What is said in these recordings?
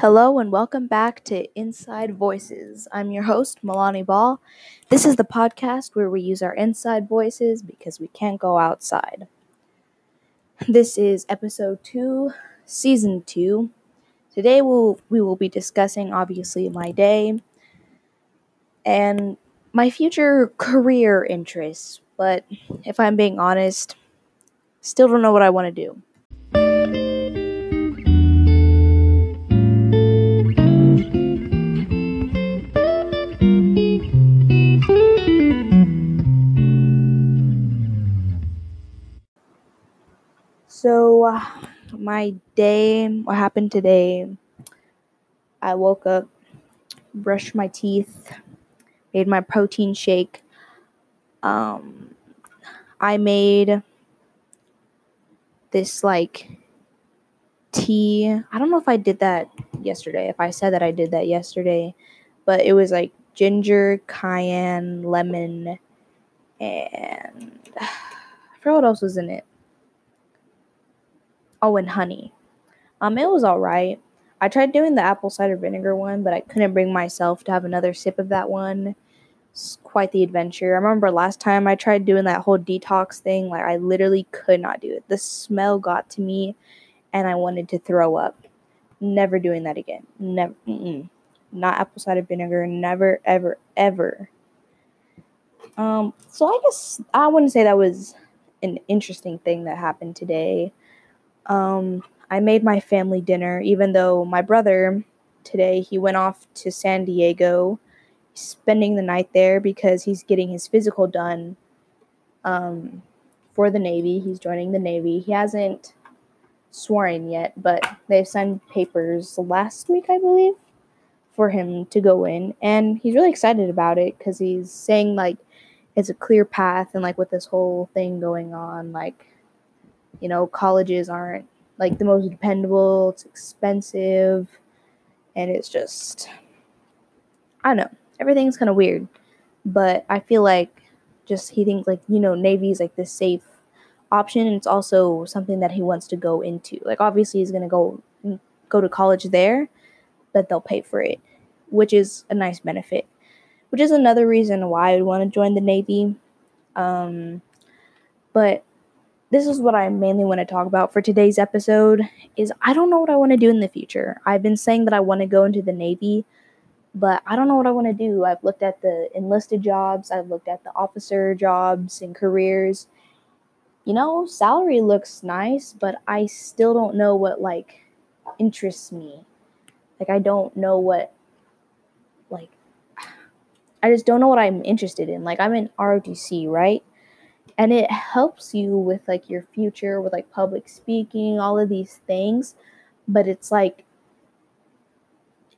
Hello and welcome back to Inside Voices. I'm your host, Milani Ball. This is the podcast where we use our inside voices because we can't go outside. This is episode 2, season 2. Today we'll, we will be discussing, obviously, my day and my future career interests. But if I'm being honest, still don't know what I want to do. My day, what happened today? I woke up, brushed my teeth, made my protein shake. Um, I made this like tea. I don't know if I did that yesterday, if I said that I did that yesterday, but it was like ginger, cayenne, lemon, and I forgot what else was in it. Oh, and honey. Um, it was all right. I tried doing the apple cider vinegar one, but I couldn't bring myself to have another sip of that one. It's quite the adventure. I remember last time I tried doing that whole detox thing, like I literally could not do it. The smell got to me, and I wanted to throw up. Never doing that again. Never. Mm-mm. Not apple cider vinegar. Never, ever, ever. Um. So I guess I wouldn't say that was an interesting thing that happened today. Um, I made my family dinner, even though my brother today he went off to San Diego, spending the night there because he's getting his physical done. Um, for the Navy, he's joining the Navy. He hasn't sworn yet, but they've signed papers last week, I believe, for him to go in, and he's really excited about it because he's saying like it's a clear path, and like with this whole thing going on, like you know, colleges aren't like the most dependable, it's expensive, and it's just, I don't know, everything's kind of weird. But I feel like just he thinks like, you know, Navy is like the safe option, and it's also something that he wants to go into. Like, obviously, he's gonna go go to college there, but they'll pay for it, which is a nice benefit. Which is another reason why I would want to join the Navy. Um, but this is what I mainly want to talk about for today's episode is I don't know what I want to do in the future. I've been saying that I want to go into the Navy, but I don't know what I want to do. I've looked at the enlisted jobs, I've looked at the officer jobs and careers. You know, salary looks nice, but I still don't know what like interests me. Like I don't know what like I just don't know what I'm interested in. Like I'm in ROTC, right? And it helps you with like your future with like public speaking all of these things. But it's like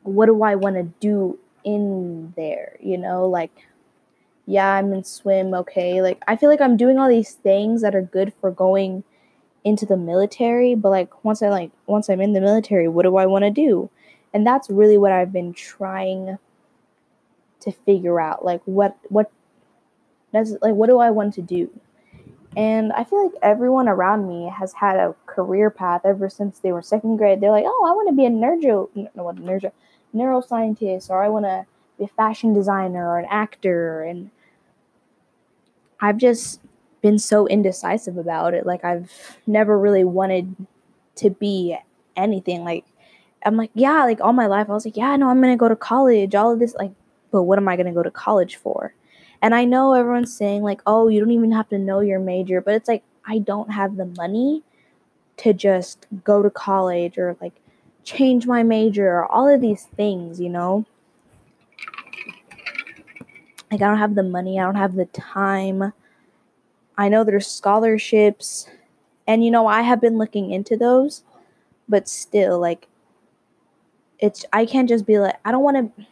what do i want to do in there you know? Like yeah i'm in swim okay. Like i feel like i'm doing all these things that are good for going into the military but like once i like once i'm in the military what do i want to do? And that's really what i've been trying to figure out. Like what what does like what do i want to do and I feel like everyone around me has had a career path ever since they were second grade. They're like, oh, I want to be a neuro, no, what, neuro, neuroscientist, or I want to be a fashion designer or an actor. And I've just been so indecisive about it. Like, I've never really wanted to be anything. Like, I'm like, yeah, like all my life, I was like, yeah, no, I'm going to go to college, all of this. Like, but what am I going to go to college for? And I know everyone's saying, like, oh, you don't even have to know your major, but it's like, I don't have the money to just go to college or like change my major or all of these things, you know? Like, I don't have the money, I don't have the time. I know there's scholarships, and you know, I have been looking into those, but still, like, it's, I can't just be like, I don't want to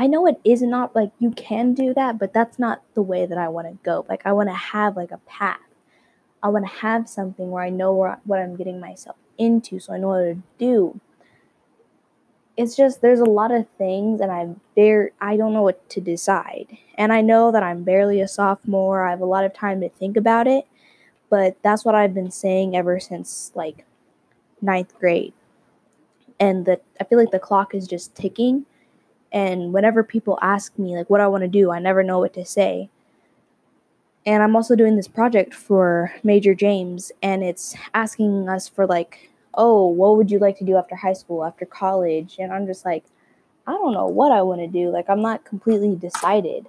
I know it is not like you can do that, but that's not the way that I want to go. Like I want to have like a path. I want to have something where I know where, what I'm getting myself into, so I know what to do. It's just there's a lot of things, and I'm very I don't know what to decide. And I know that I'm barely a sophomore. I have a lot of time to think about it, but that's what I've been saying ever since like ninth grade. and that I feel like the clock is just ticking. And whenever people ask me like what I want to do, I never know what to say. And I'm also doing this project for Major James, and it's asking us for like, oh, what would you like to do after high school, after college? And I'm just like, I don't know what I want to do. Like, I'm not completely decided.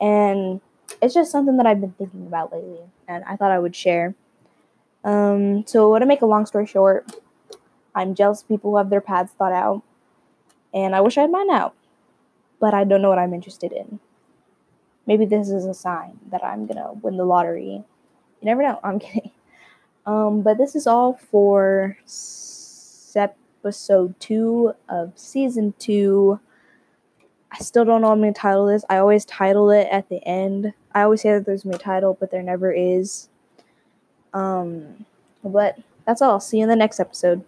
And it's just something that I've been thinking about lately, and I thought I would share. Um, so, to make a long story short, I'm jealous of people who have their paths thought out, and I wish I had mine out, but I don't know what I'm interested in. Maybe this is a sign that I'm gonna win the lottery. You never know. I'm kidding. Um, but this is all for episode two of season two. I still don't know I'm gonna title this. I always title it at the end. I always say that there's my title, but there never is. Um, but that's all. See you in the next episode.